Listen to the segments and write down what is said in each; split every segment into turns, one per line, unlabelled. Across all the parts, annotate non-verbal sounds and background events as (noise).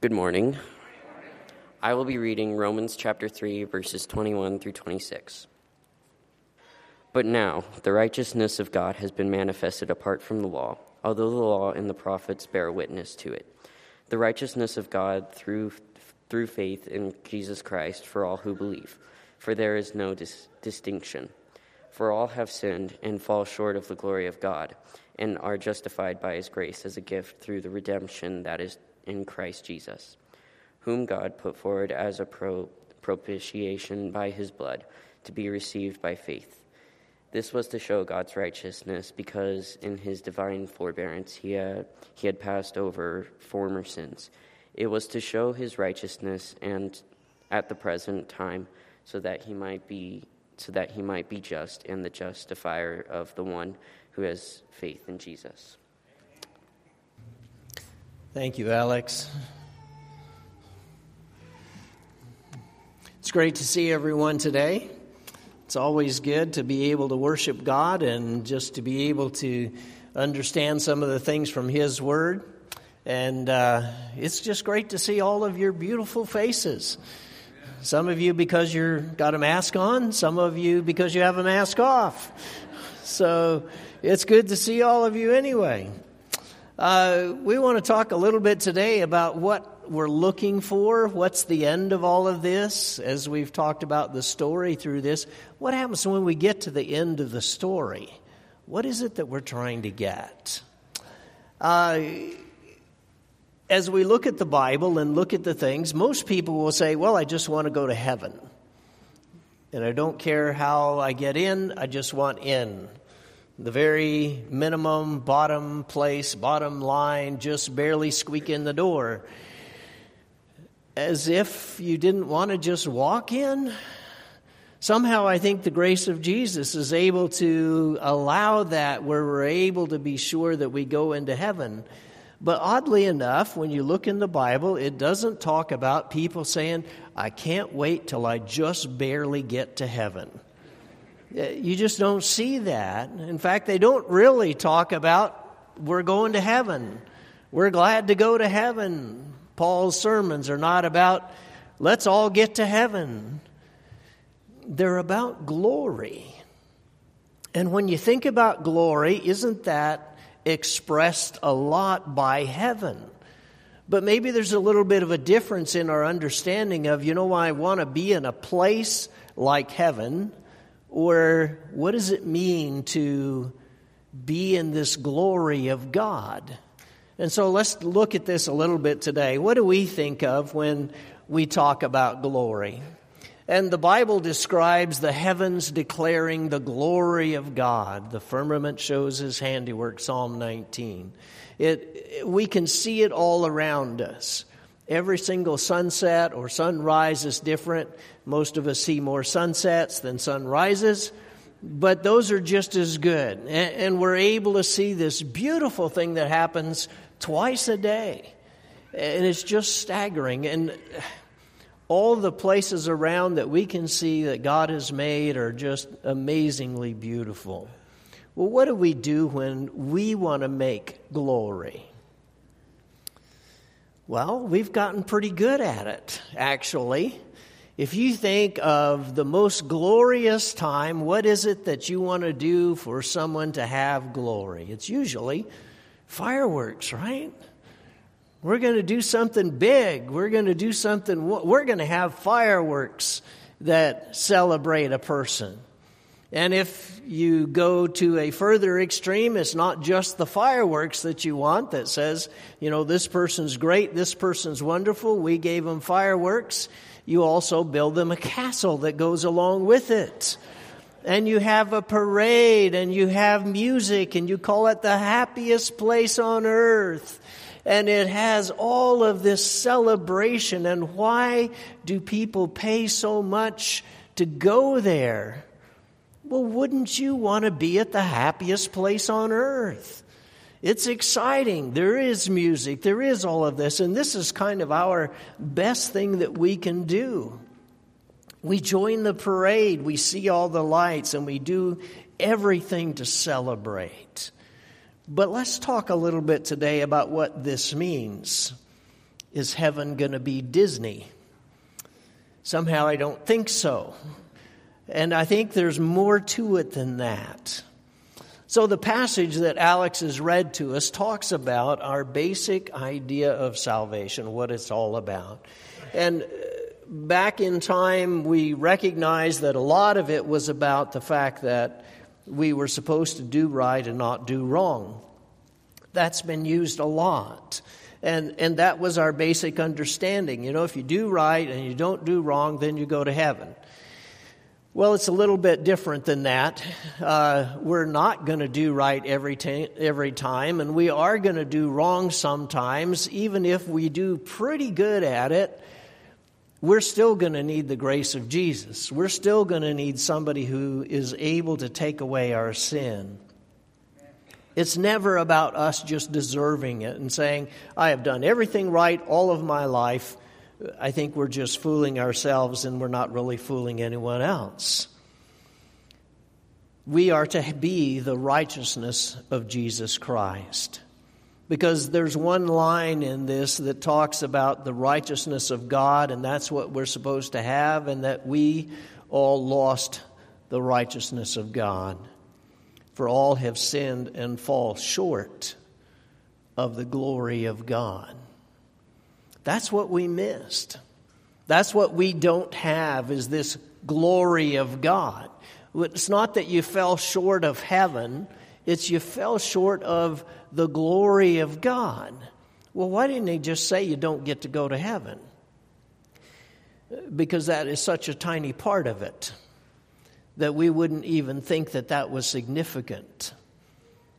Good morning. I will be reading Romans chapter 3, verses 21 through 26. But now, the righteousness of God has been manifested apart from the law, although the law and the prophets bear witness to it. The righteousness of God through, through faith in Jesus Christ for all who believe, for there is no dis- distinction. For all have sinned and fall short of the glory of God, and are justified by his grace as a gift through the redemption that is in Christ Jesus, whom God put forward as a pro- propitiation by his blood to be received by faith. This was to show God's righteousness because in his divine forbearance he had, he had passed over former sins. It was to show his righteousness and at the present time so that he might be so that he might be just and the justifier of the one who has faith in Jesus.
Thank you, Alex. It's great to see everyone today. It's always good to be able to worship God and just to be able to understand some of the things from His Word. And uh, it's just great to see all of your beautiful faces. Some of you because you've got a mask on, some of you because you have a mask off. So it's good to see all of you anyway. Uh, we want to talk a little bit today about what we're looking for. What's the end of all of this? As we've talked about the story through this, what happens when we get to the end of the story? What is it that we're trying to get? Uh, as we look at the Bible and look at the things, most people will say, Well, I just want to go to heaven. And I don't care how I get in, I just want in the very minimum, bottom place, bottom line, just barely squeak in the door. As if you didn't want to just walk in. Somehow, I think the grace of Jesus is able to allow that where we're able to be sure that we go into heaven. But oddly enough, when you look in the Bible, it doesn't talk about people saying, I can't wait till I just barely get to heaven. Uh, you just don't see that. In fact, they don't really talk about we're going to heaven. We're glad to go to heaven. Paul's sermons are not about let's all get to heaven. They're about glory. And when you think about glory, isn't that expressed a lot by heaven? But maybe there's a little bit of a difference in our understanding of, you know, I want to be in a place like heaven or what does it mean to be in this glory of God? And so let's look at this a little bit today. What do we think of when we talk about glory? And the Bible describes the heavens declaring the glory of God. The firmament shows his handiwork, Psalm 19. It, we can see it all around us. Every single sunset or sunrise is different. Most of us see more sunsets than sunrises, but those are just as good. And, we're able to see this beautiful thing that happens twice a day. And it's just staggering. And all the places around that we can see that God has made are just amazingly beautiful. Well, what do we do when we want to make glory? Well, we've gotten pretty good at it, actually. If you think of the most glorious time, what is it that you want to do for someone to have glory? It's usually fireworks, right? We're going to do something big. We're going to do something, we're going to have fireworks that celebrate a person. And if you go to a further extreme, it's not just the fireworks that you want that says, you know, this person's great, this person's wonderful, we gave them fireworks. You also build them a castle that goes along with it. And you have a parade and you have music and you call it the happiest place on earth. And it has all of this celebration. And why do people pay so much to go there? Well, wouldn't you want to be at the happiest place on earth? It's exciting. There is music. There is all of this. And this is kind of our best thing that we can do. We join the parade, we see all the lights, and we do everything to celebrate. But let's talk a little bit today about what this means. Is heaven going to be Disney? Somehow I don't think so. And I think there's more to it than that. So, the passage that Alex has read to us talks about our basic idea of salvation, what it's all about. And uh, back in time, we recognized that a lot of it was about the fact that we were supposed to do right and not do wrong. That's been used a lot. And, and that was our basic understanding. You know, if you do right and you don't do wrong, then you go to heaven. Well, it's a little bit different than that. Uh, we're not going to do right every, t- every time, and we are going to do wrong sometimes. Even if we do pretty good at it, we're still going to need the grace of Jesus. We're still going to need somebody who is able to take away our sin. It's never about us just deserving it and saying, I have done everything right all of my life. I think we're just fooling ourselves and we're not really fooling anyone else. We are to be the righteousness of Jesus Christ. Because there's one line in this that talks about the righteousness of God, and that's what we're supposed to have, and that we all lost the righteousness of God. For all have sinned and fall short of the glory of God. That's what we missed. That's what we don't have is this glory of God. It's not that you fell short of heaven, it's you fell short of the glory of God. Well, why didn't he just say you don't get to go to heaven? Because that is such a tiny part of it that we wouldn't even think that that was significant.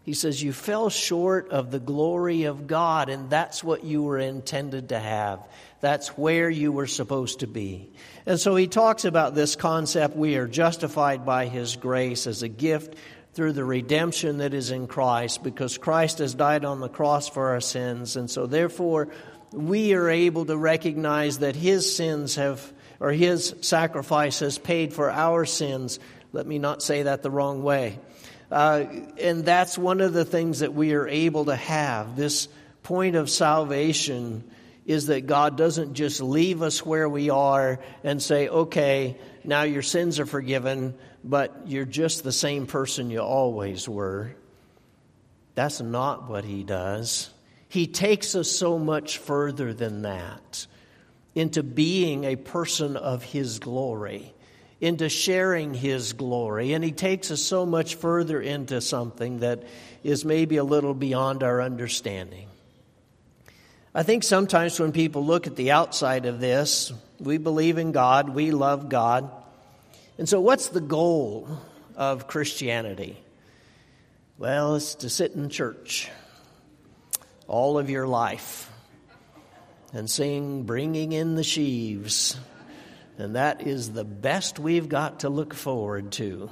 He says, You fell short of the glory of God, and that's what you were intended to have. That's where you were supposed to be. And so he talks about this concept we are justified by his grace as a gift through the redemption that is in Christ, because Christ has died on the cross for our sins. And so, therefore, we are able to recognize that his sins have, or his sacrifice has paid for our sins. Let me not say that the wrong way. Uh, and that's one of the things that we are able to have. This point of salvation is that God doesn't just leave us where we are and say, okay, now your sins are forgiven, but you're just the same person you always were. That's not what He does. He takes us so much further than that into being a person of His glory into sharing His glory. And He takes us so much further into something that is maybe a little beyond our understanding. I think sometimes when people look at the outside of this, we believe in God, we love God. And so, what's the goal of Christianity? Well, it's to sit in church all of your life and sing Bringing in the Sheaves and that is the best we've got to look forward to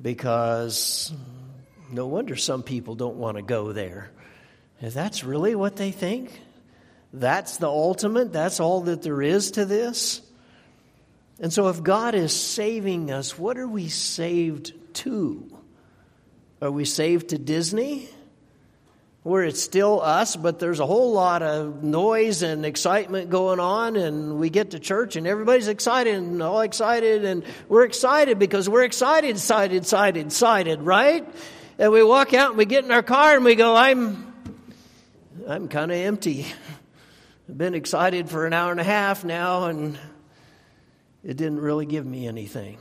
because no wonder some people don't want to go there. If that's really what they think, that's the ultimate, that's all that there is to this. And so, if God is saving us, what are we saved to? Are we saved to Disney? Where it's still us, but there's a whole lot of noise and excitement going on, and we get to church and everybody's excited and all excited, and we're excited because we're excited, excited, excited, excited, right? And we walk out and we get in our car and we go, I'm, I'm kind of empty. I've (laughs) been excited for an hour and a half now, and it didn't really give me anything.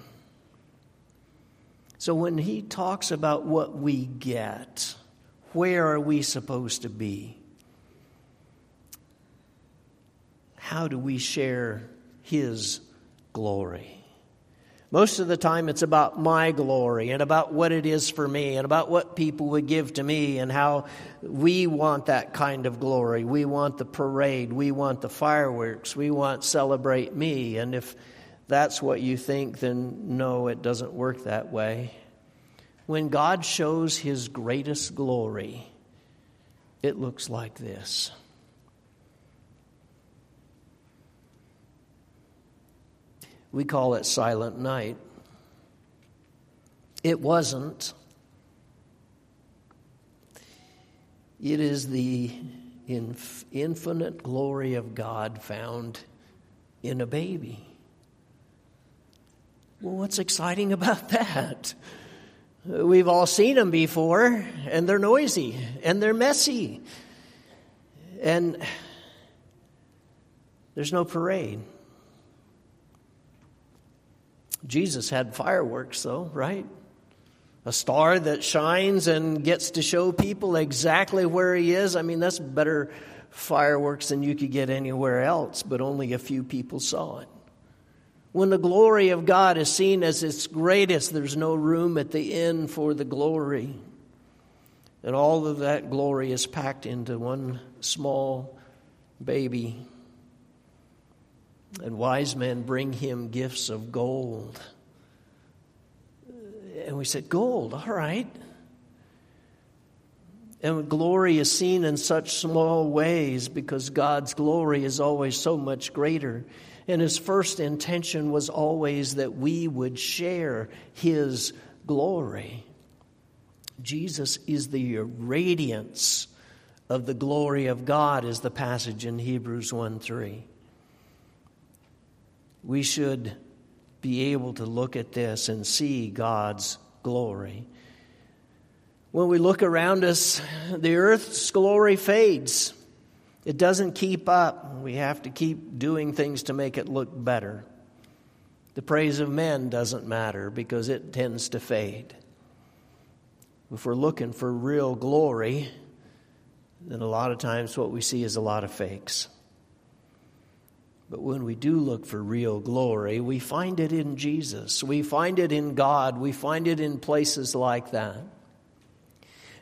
So when he talks about what we get, where are we supposed to be? How do we share His glory? Most of the time, it's about my glory and about what it is for me and about what people would give to me and how we want that kind of glory. We want the parade. We want the fireworks. We want celebrate me. And if that's what you think, then no, it doesn't work that way. When God shows his greatest glory, it looks like this. We call it Silent Night. It wasn't. It is the inf- infinite glory of God found in a baby. Well, what's exciting about (laughs) that? We've all seen them before, and they're noisy and they're messy. And there's no parade. Jesus had fireworks, though, right? A star that shines and gets to show people exactly where he is. I mean, that's better fireworks than you could get anywhere else, but only a few people saw it. When the glory of God is seen as its greatest, there's no room at the end for the glory. And all of that glory is packed into one small baby. And wise men bring him gifts of gold. And we said, Gold, all right. And glory is seen in such small ways because God's glory is always so much greater. And his first intention was always that we would share his glory. Jesus is the radiance of the glory of God, is the passage in Hebrews 1 3. We should be able to look at this and see God's glory. When we look around us, the earth's glory fades. It doesn't keep up. We have to keep doing things to make it look better. The praise of men doesn't matter because it tends to fade. If we're looking for real glory, then a lot of times what we see is a lot of fakes. But when we do look for real glory, we find it in Jesus. We find it in God. We find it in places like that.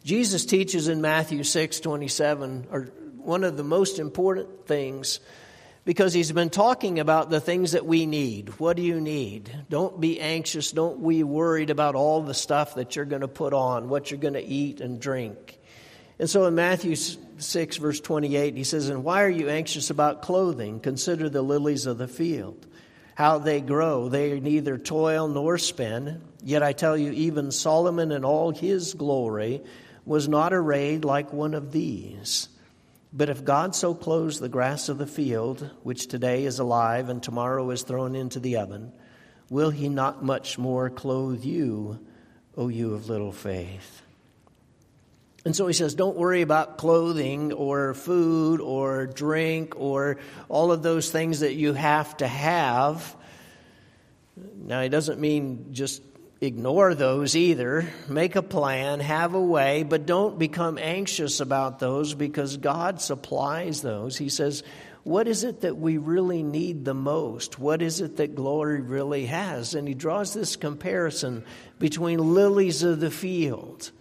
Jesus teaches in Matthew 6 27, or one of the most important things because he's been talking about the things that we need. What do you need? Don't be anxious. Don't be worried about all the stuff that you're going to put on, what you're going to eat and drink. And so in Matthew 6, verse 28, he says, And why are you anxious about clothing? Consider the lilies of the field, how they grow. They neither toil nor spin. Yet I tell you, even Solomon in all his glory was not arrayed like one of these. But if God so clothes the grass of the field, which today is alive and tomorrow is thrown into the oven, will he not much more clothe you, O you of little faith? And so he says, don't worry about clothing or food or drink or all of those things that you have to have. Now, he doesn't mean just ignore those either. Make a plan, have a way, but don't become anxious about those because God supplies those. He says, What is it that we really need the most? What is it that glory really has? And he draws this comparison between lilies of the field.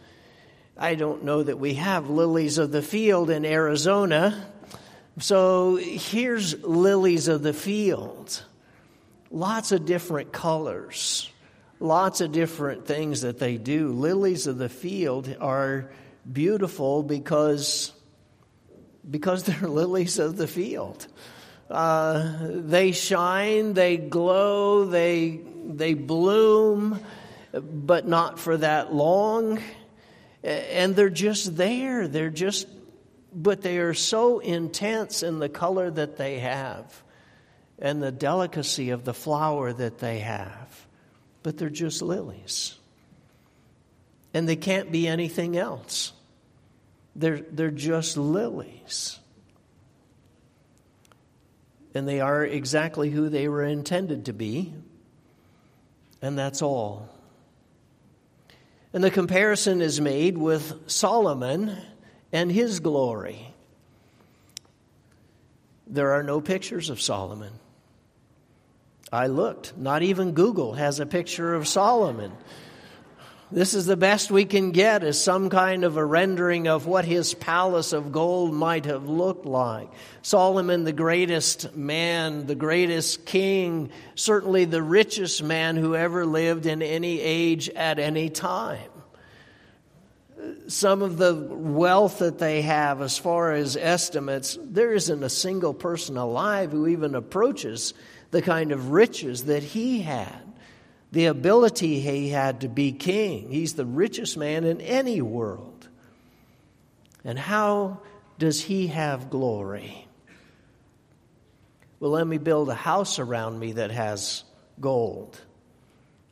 I don't know that we have lilies of the field in Arizona. So here's lilies of the field. Lots of different colors lots of different things that they do. Lilies of the field are beautiful because, because (laughs) they're lilies of the field. Uh, they shine, they glow, they, they bloom, but not for that long. And they're just there. They're just, but they are so intense in the color that they have and the delicacy of the flower that they have but they're just lilies. And they can't be anything else. They're, they're just lilies. And they are exactly who they were intended to be. And that's all. And the comparison is made with Solomon and his glory. There are no pictures of Solomon. I looked. Not even Google has a picture of Solomon. This is the best we can get as some kind of a rendering of what his palace of gold might have looked like. Solomon, the greatest man, the greatest king, certainly the richest man who ever lived in any age at any time. Some of the wealth that they have, as far as estimates, there isn't a single person alive who even approaches the kind of riches that he had, the ability he had to be king. He's the richest man in any world. And how does he have glory? Well, let me build a house around me that has gold.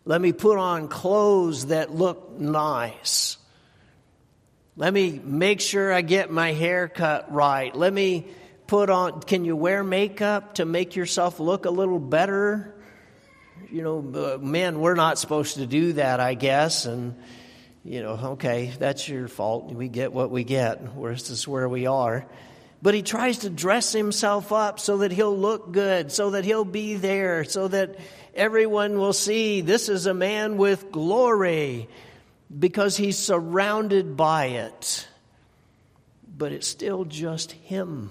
Let me put on clothes that look nice. Let me make sure I get my hair cut right. Let me put on, can you wear makeup to make yourself look a little better? You know, uh, men, we're not supposed to do that, I guess. And, you know, okay, that's your fault. We get what we get. This is where we are. But he tries to dress himself up so that he'll look good, so that he'll be there, so that everyone will see this is a man with glory because he's surrounded by it. But it's still just him.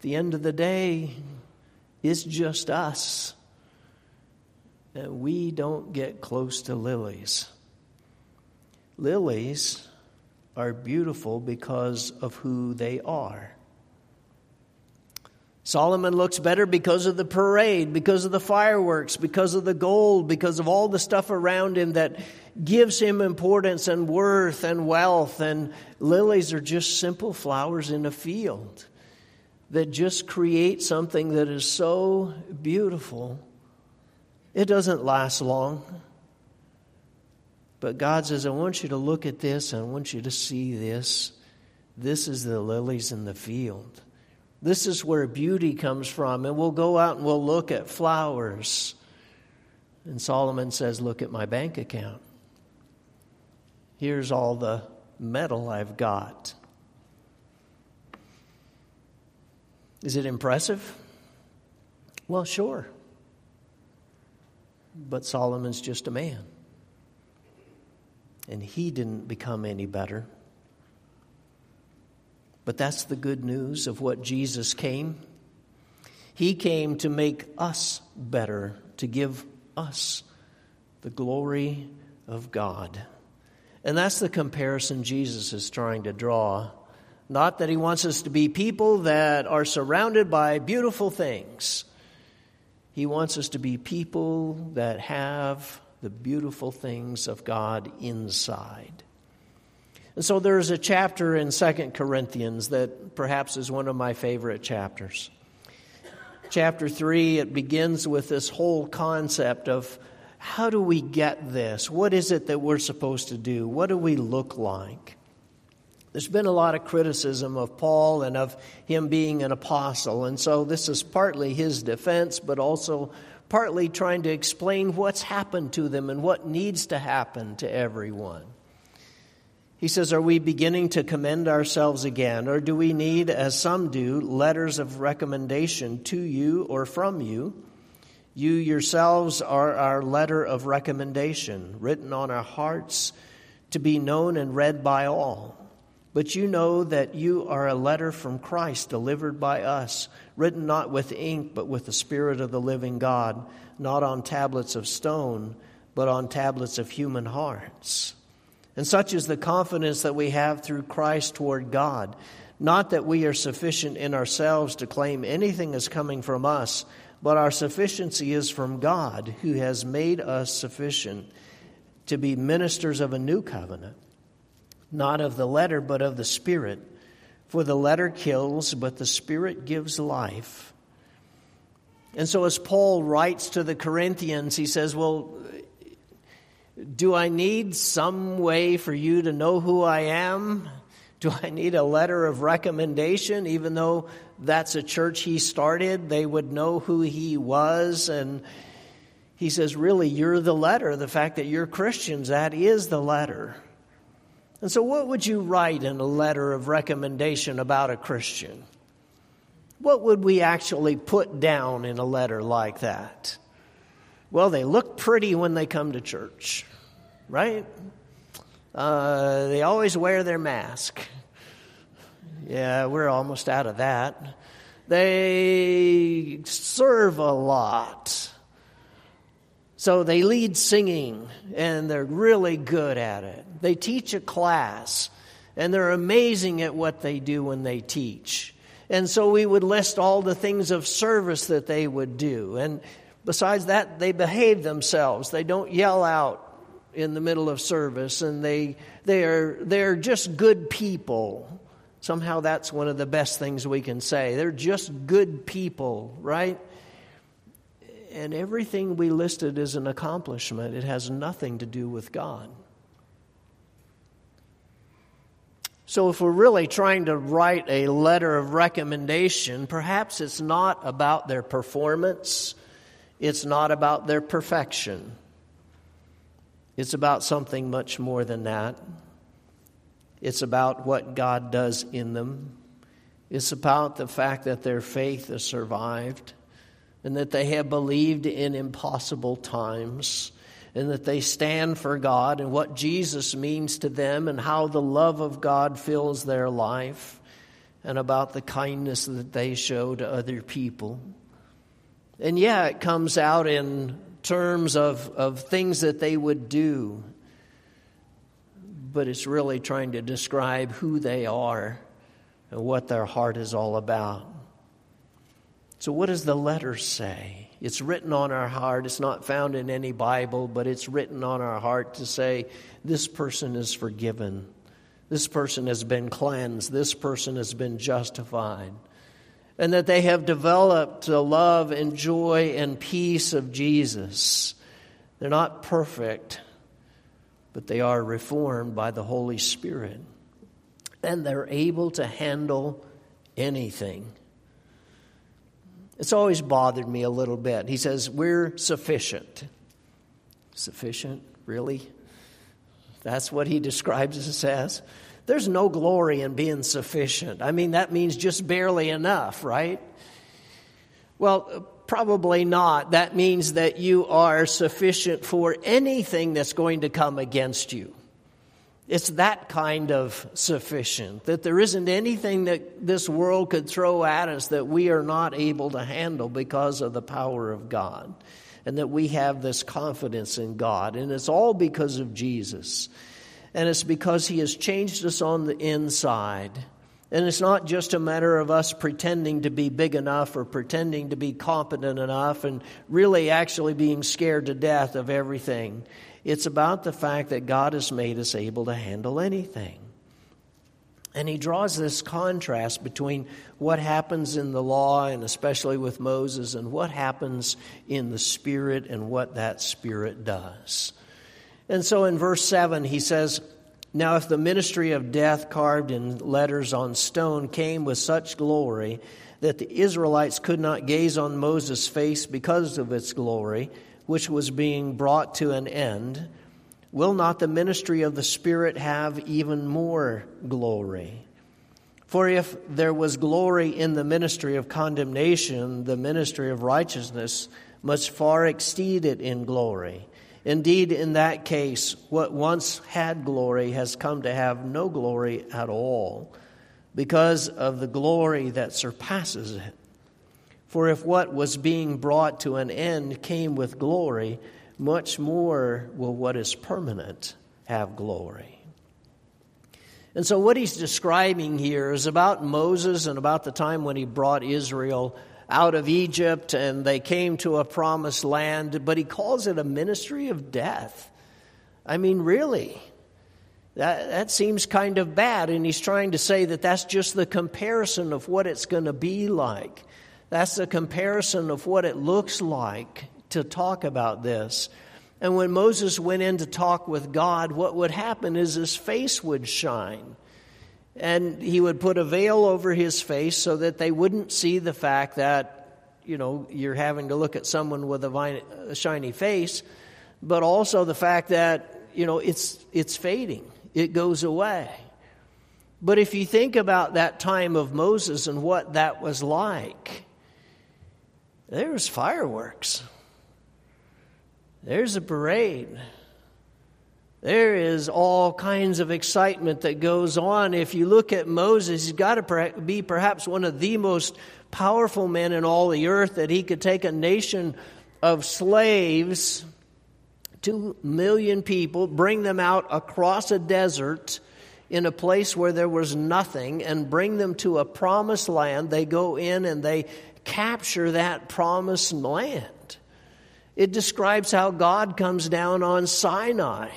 At the end of the day, it's just us. And we don't get close to lilies. Lilies are beautiful because of who they are. Solomon looks better because of the parade, because of the fireworks, because of the gold, because of all the stuff around him that gives him importance and worth and wealth. And lilies are just simple flowers in a field that just create something that is so beautiful. It doesn't last long. But God says, I want you to look at this, I want you to see this. This is the lilies in the field. This is where beauty comes from. And we'll go out and we'll look at flowers. And Solomon says, Look at my bank account. Here's all the metal I've got. Is it impressive? Well, sure. But Solomon's just a man. And he didn't become any better. But that's the good news of what Jesus came. He came to make us better, to give us the glory of God. And that's the comparison Jesus is trying to draw not that he wants us to be people that are surrounded by beautiful things. He wants us to be people that have the beautiful things of God inside. And so there's a chapter in Second Corinthians that perhaps is one of my favorite chapters. Chapter 3, it begins with this whole concept of how do we get this? What is it that we're supposed to do? What do we look like? There's been a lot of criticism of Paul and of him being an apostle, and so this is partly his defense, but also partly trying to explain what's happened to them and what needs to happen to everyone. He says, Are we beginning to commend ourselves again, or do we need, as some do, letters of recommendation to you or from you? You yourselves are our letter of recommendation, written on our hearts to be known and read by all. But you know that you are a letter from Christ delivered by us, written not with ink, but with the Spirit of the living God, not on tablets of stone, but on tablets of human hearts. And such is the confidence that we have through Christ toward God. Not that we are sufficient in ourselves to claim anything is coming from us, but our sufficiency is from God, who has made us sufficient to be ministers of a new covenant not of the letter, but of the Spirit. For the letter kills, but the Spirit gives life. And so, as Paul writes to the Corinthians, he says, Well, do I need some way for you to know who I am? Do I need a letter of recommendation? Even though that's a church he started, they would know who he was. And he says, Really, you're the letter. The fact that you're Christians, that is the letter. And so, what would you write in a letter of recommendation about a Christian? What would we actually put down in a letter like that? Well, they look pretty when they come to church, right? Uh, they always wear their mask. Yeah, we're almost out of that. They serve a lot. So they lead singing, and they're really good at it. They teach a class, and they're amazing at what they do when they teach. And so we would list all the things of service that they would do. And besides that, they behave themselves. They don't yell out in the middle of service, and they, they, are, they are just good people. Somehow that's one of the best things we can say. They're just good people, right? And everything we listed is an accomplishment, it has nothing to do with God. So, if we're really trying to write a letter of recommendation, perhaps it's not about their performance, it's not about their perfection. It's about something much more than that. It's about what God does in them. It's about the fact that their faith has survived and that they have believed in impossible times and that they stand for God and what Jesus means to them and how the love of God fills their life and about the kindness that they show to other people. And yeah, it comes out in terms of, of things that they would do, but it's really trying to describe who they are and what their heart is all about. So, what does the letter say? It's written on our heart. It's not found in any Bible, but it's written on our heart to say, this person is forgiven. This person has been cleansed. This person has been justified. And that they have developed the love and joy and peace of Jesus. They're not perfect, but they are reformed by the Holy Spirit. And they're able to handle anything. It's always bothered me a little bit. He says, We're sufficient. Sufficient? Really? That's what he describes us as. There's no glory in being sufficient. I mean, that means just barely enough, right? Well, probably not. That means that you are sufficient for anything that's going to come against you. It's that kind of sufficient, that there isn't anything that this world could throw at us that we are not able to handle because of the power of God. And that we have this confidence in God. And it's all because of Jesus. And it's because He has changed us on the inside. And it's not just a matter of us pretending to be big enough or pretending to be competent enough and really actually being scared to death of everything. It's about the fact that God has made us able to handle anything. And he draws this contrast between what happens in the law, and especially with Moses, and what happens in the Spirit and what that Spirit does. And so in verse 7, he says, Now if the ministry of death carved in letters on stone came with such glory that the Israelites could not gaze on Moses' face because of its glory, which was being brought to an end, will not the ministry of the Spirit have even more glory? For if there was glory in the ministry of condemnation, the ministry of righteousness must far exceed it in glory. Indeed, in that case, what once had glory has come to have no glory at all because of the glory that surpasses it. For if what was being brought to an end came with glory, much more will what is permanent have glory. And so, what he's describing here is about Moses and about the time when he brought Israel out of Egypt and they came to a promised land, but he calls it a ministry of death. I mean, really? That, that seems kind of bad, and he's trying to say that that's just the comparison of what it's going to be like. That's a comparison of what it looks like to talk about this. And when Moses went in to talk with God, what would happen is his face would shine. And he would put a veil over his face so that they wouldn't see the fact that, you know, you're having to look at someone with a, a shiny face, but also the fact that, you know, it's, it's fading, it goes away. But if you think about that time of Moses and what that was like, there's fireworks. There's a parade. There is all kinds of excitement that goes on. If you look at Moses, he's got to be perhaps one of the most powerful men in all the earth that he could take a nation of slaves, two million people, bring them out across a desert in a place where there was nothing and bring them to a promised land. They go in and they capture that promised land. It describes how God comes down on Sinai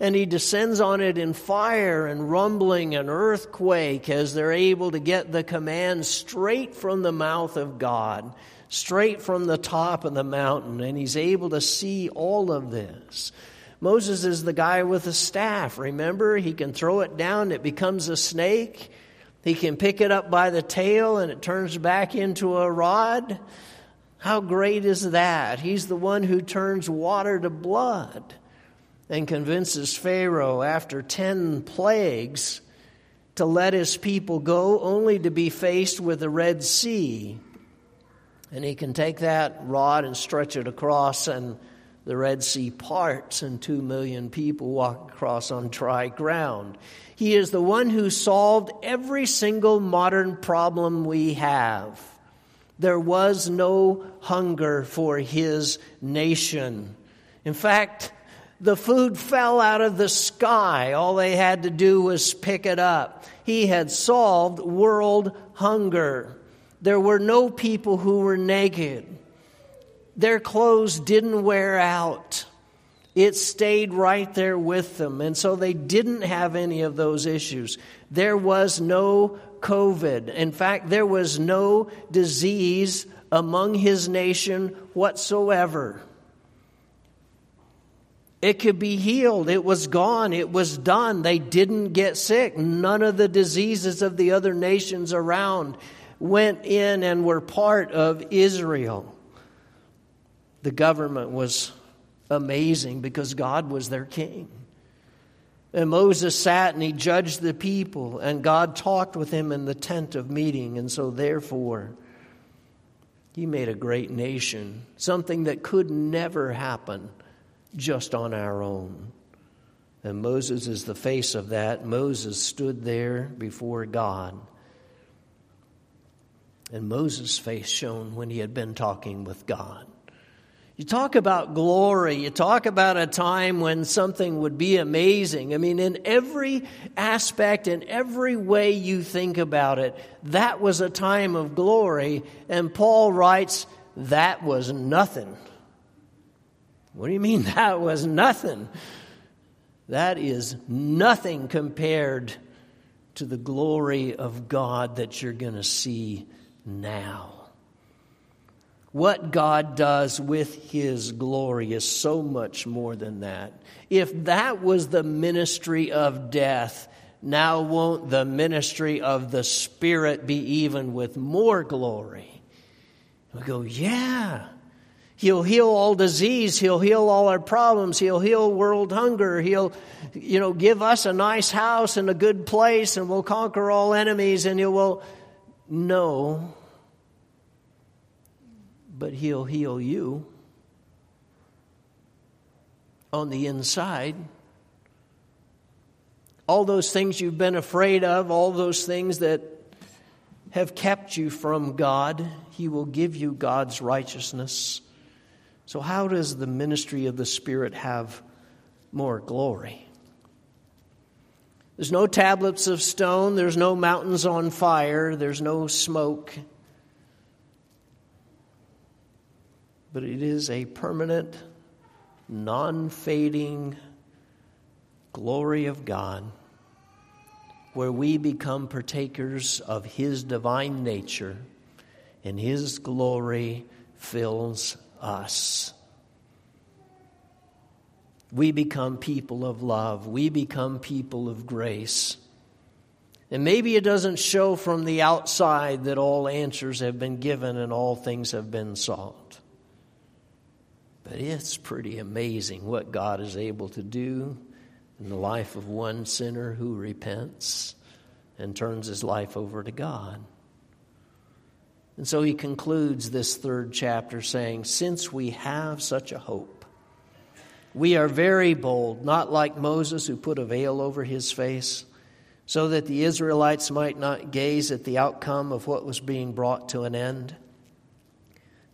And he descends on it in fire and rumbling and earthquake as they're able to get the command straight from the mouth of God, straight from the top of the mountain. And he's able to see all of this. Moses is the guy with the staff. Remember, he can throw it down, it becomes a snake. He can pick it up by the tail and it turns back into a rod. How great is that? He's the one who turns water to blood and convinces Pharaoh after 10 plagues to let his people go, only to be faced with the Red Sea. And he can take that rod and stretch it across, and the Red Sea parts, and two million people walk across on dry ground. He is the one who solved every single modern problem we have. There was no hunger for his nation. In fact, the food fell out of the sky. All they had to do was pick it up. He had solved world hunger. There were no people who were naked. Their clothes didn't wear out. It stayed right there with them. And so they didn't have any of those issues. There was no COVID. In fact, there was no disease among his nation whatsoever. It could be healed. It was gone. It was done. They didn't get sick. None of the diseases of the other nations around went in and were part of Israel. The government was amazing because God was their king. And Moses sat and he judged the people, and God talked with him in the tent of meeting. And so, therefore, he made a great nation, something that could never happen just on our own. And Moses is the face of that. Moses stood there before God. And Moses' face shone when he had been talking with God. You talk about glory. You talk about a time when something would be amazing. I mean, in every aspect, in every way you think about it, that was a time of glory. And Paul writes, that was nothing. What do you mean (laughs) that was nothing? That is nothing compared to the glory of God that you're going to see now. What God does with His glory is so much more than that. If that was the ministry of death, now won't the ministry of the Spirit be even with more glory? We go, yeah. He'll heal all disease. He'll heal all our problems. He'll heal world hunger. He'll, you know, give us a nice house and a good place and we'll conquer all enemies and he will. No, but He'll heal you on the inside. All those things you've been afraid of, all those things that have kept you from God, He will give you God's righteousness. So, how does the ministry of the Spirit have more glory? There's no tablets of stone, there's no mountains on fire, there's no smoke. But it is a permanent, non fading glory of God where we become partakers of His divine nature and His glory fills us. We become people of love. We become people of grace. And maybe it doesn't show from the outside that all answers have been given and all things have been solved. But it's pretty amazing what God is able to do in the life of one sinner who repents and turns his life over to God. And so he concludes this third chapter saying, Since we have such a hope, we are very bold, not like Moses who put a veil over his face, so that the Israelites might not gaze at the outcome of what was being brought to an end.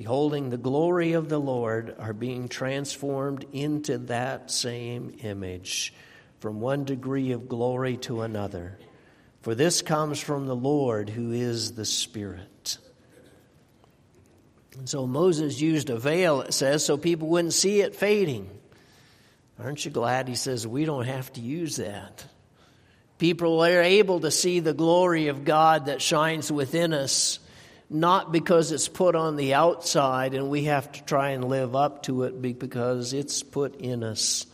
beholding the glory of the Lord, are being transformed into that same image, from one degree of glory to another. For this comes from the Lord, who is the Spirit. And so Moses used a veil, it says, so people wouldn't see it fading. Aren't you glad he says we don't have to use that? People are able to see the glory of God that shines within us, not because it's put on the outside and we have to try and live up to it, because it's put in us.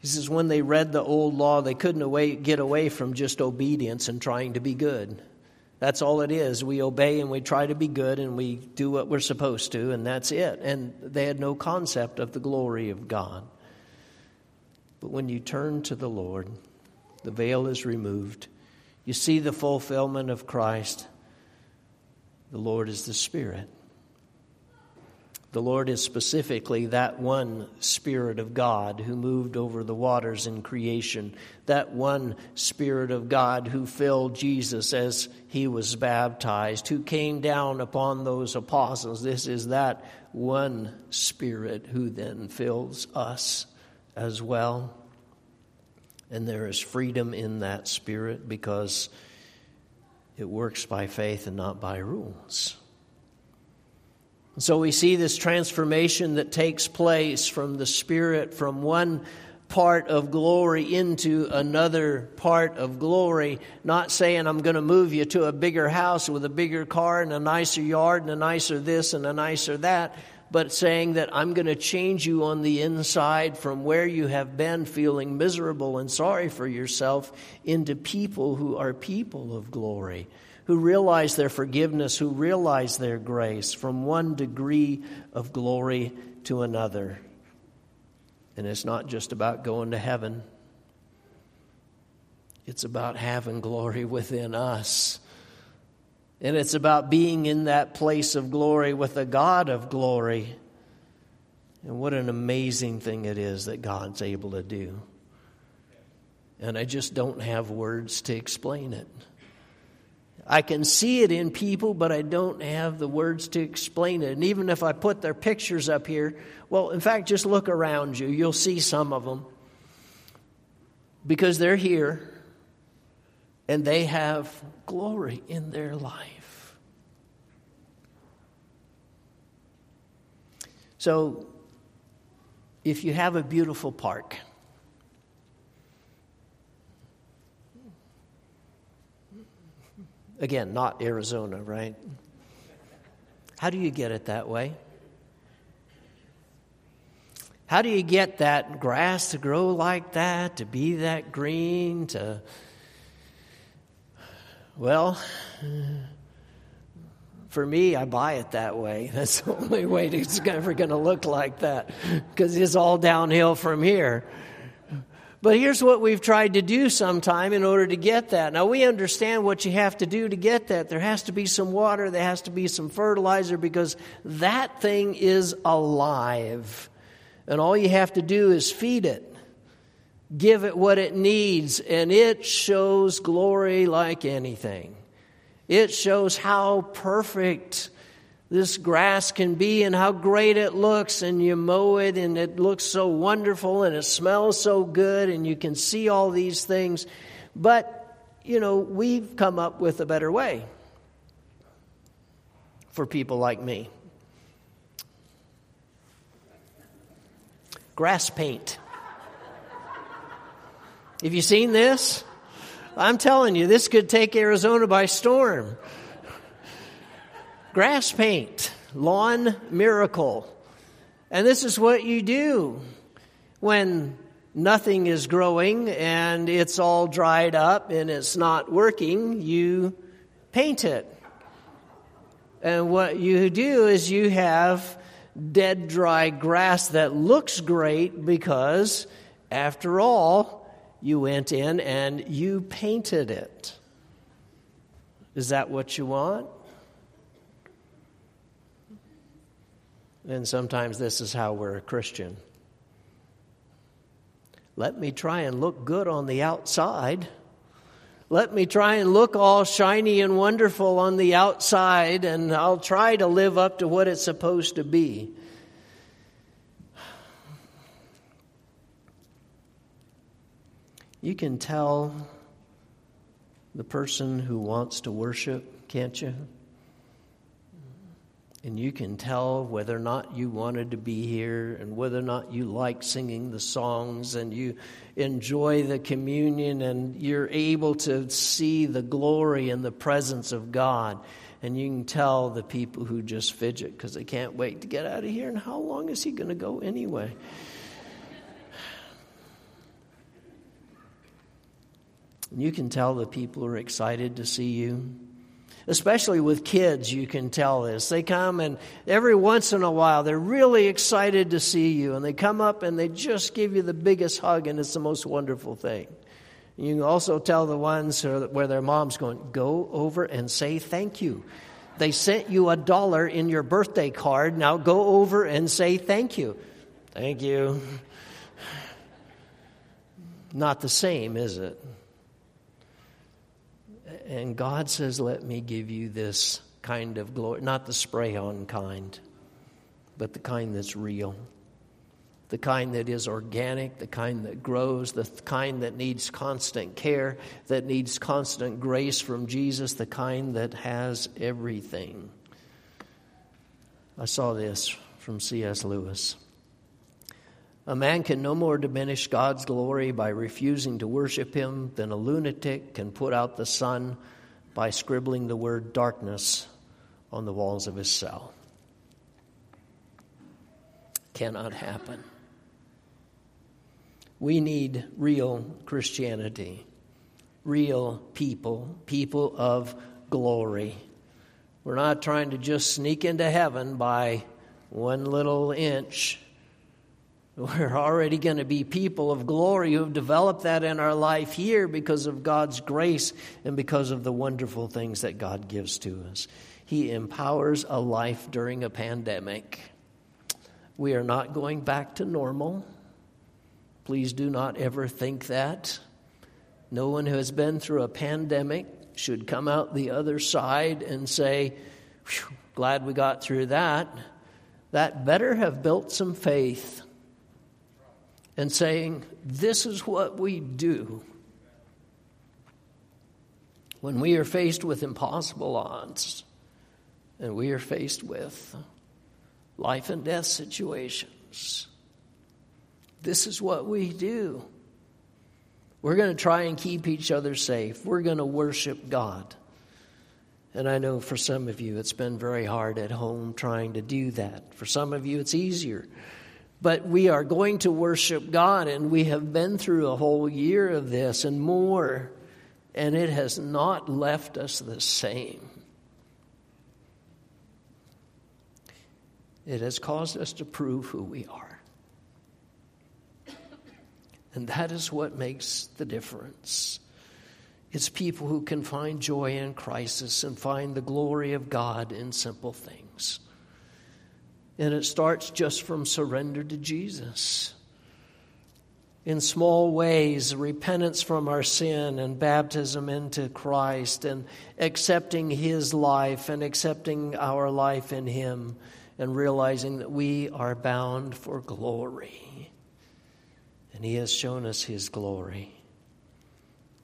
He says when they read the old law, they couldn't away, get away from just obedience and trying to be good. That's all it is. We obey and we try to be good and we do what we're supposed to, and that's it. And they had no concept of the glory of God. But when you turn to the Lord, the veil is removed. You see the fulfillment of Christ. The Lord is the Spirit. The Lord is specifically that one Spirit of God who moved over the waters in creation, that one Spirit of God who filled Jesus as he was baptized, who came down upon those apostles. This is that one Spirit who then fills us as well. And there is freedom in that spirit because it works by faith and not by rules. so we see this transformation that takes place from the spirit from one part of glory into another part of glory, not saying I'm going to move you to a bigger house with a bigger car and a nicer yard and a nicer this and a nicer that, but saying that I'm going to change you on the inside from where you have been feeling miserable and sorry for yourself into people who are people of glory, who realize their forgiveness, who realize their grace from one degree of glory to another. And it's not just about going to heaven. It's about having glory within us and it's about being in that place of glory with a God of glory. And what an amazing thing it is that God's able to do. And I just don't have words to explain it. I can see it in people, but I don't have the words to explain it. And even if I put their pictures up here, well, in fact, just look around you. You'll see some of them. Because they're here and they have glory in their life. So, if you have a beautiful park, again, not Arizona, right? How do you get it that way? How do you get that grass to grow like that, to be that green, to well, (sighs) for me, I buy it that way. (laughs) That's the only way it's ever going to look like that because it's all downhill from here. But here's what we've tried to do sometime in order to get that. Now, we understand what you have to do to get that. There has to be some water, there has to be some fertilizer because that thing is alive. And all you have to do is feed it give it what it needs, and it shows glory like anything. It shows how perfect this grass can be and how great it looks, and you mow it, and it looks so wonderful, and it smells so good, and you can see all these things. But, you know, we've come up with a better way for people like me. Grass paint. Have you seen this? I'm telling you, this could take Arizona by storm. Grass paint, lawn miracle. And this is what you do when nothing is growing and it's all dried up and it's not working, you paint it. And what you do is you have dead, dry grass that looks great because, after all, you went in and you painted it. Is that what you want? And sometimes this is how we're a Christian. let me try and look good on the outside. Let me try and look all shiny and wonderful on the outside, and I'll try to live up to what it's supposed to be. You can tell the person who wants to worship, can't you? And you can tell whether or not you wanted to be here and whether or not you like singing the songs and you enjoy the communion and you're able to see the glory and the presence of God. And you can tell the people who just fidget because they can't wait to get out of here. And how long is he going to go anyway? You can tell the people are excited to see you. Especially with kids, you can tell this. They come and every once in a while they're really excited to see you, and they come up and they just give you the biggest hug, and it's the most wonderful thing. You can also tell the ones where their mom's going, Go over and say thank you. They sent you a dollar in your birthday card. Now go over and say thank you. Thank you. Not the same, is it? And God says, Let me give you this kind of glory, not the spray on kind, but the kind that's real, the kind that is organic, the kind that grows, the kind that needs constant care, that needs constant grace from Jesus, the kind that has everything. I saw this from C.S. Lewis. A man can no more diminish God's glory by refusing to worship Him than a lunatic can put out the sun by scribbling the word darkness on the walls of his cell. Cannot happen. We need real Christianity, real people, people of glory. We're not trying to just sneak into heaven by one little inch we're already going to be people of glory who have developed that in our life here because of God's grace and because of the wonderful things that God gives to us. He empowers a life during a pandemic. We are not going back to normal. Please do not ever think that. No one who has been through a pandemic should come out the other side and say, Glad we got through that. That better have built some faith and saying, This is what we do when we are faced with impossible odds and we are faced with life and death situations. This is what we do. We're going to try and keep each other safe. We're going to worship God. And I know for some of you it's been very hard at home trying to do that. For some of you it's easier but we are going to worship God, and we have been through a whole year of this and more, and it has not left us the same. It has caused us to prove who we are. And that is what makes the difference. It's people who can find joy in crisis and find the glory of God in simple things. And it starts just from surrender to Jesus. In small ways, repentance from our sin and baptism into Christ and accepting His life and accepting our life in Him and realizing that we are bound for glory. And He has shown us His glory.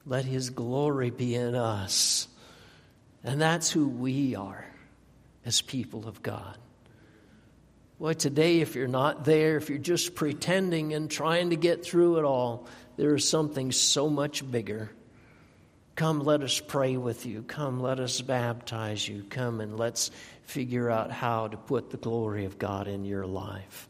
Let His glory be in us. And that's who we are as people of God. Boy, today, if you're not there, if you're just pretending and trying to get through it all, there is something so much bigger. Come, let us pray with you. Come, let us baptize you. Come and let's figure out how to put the glory of God in your life.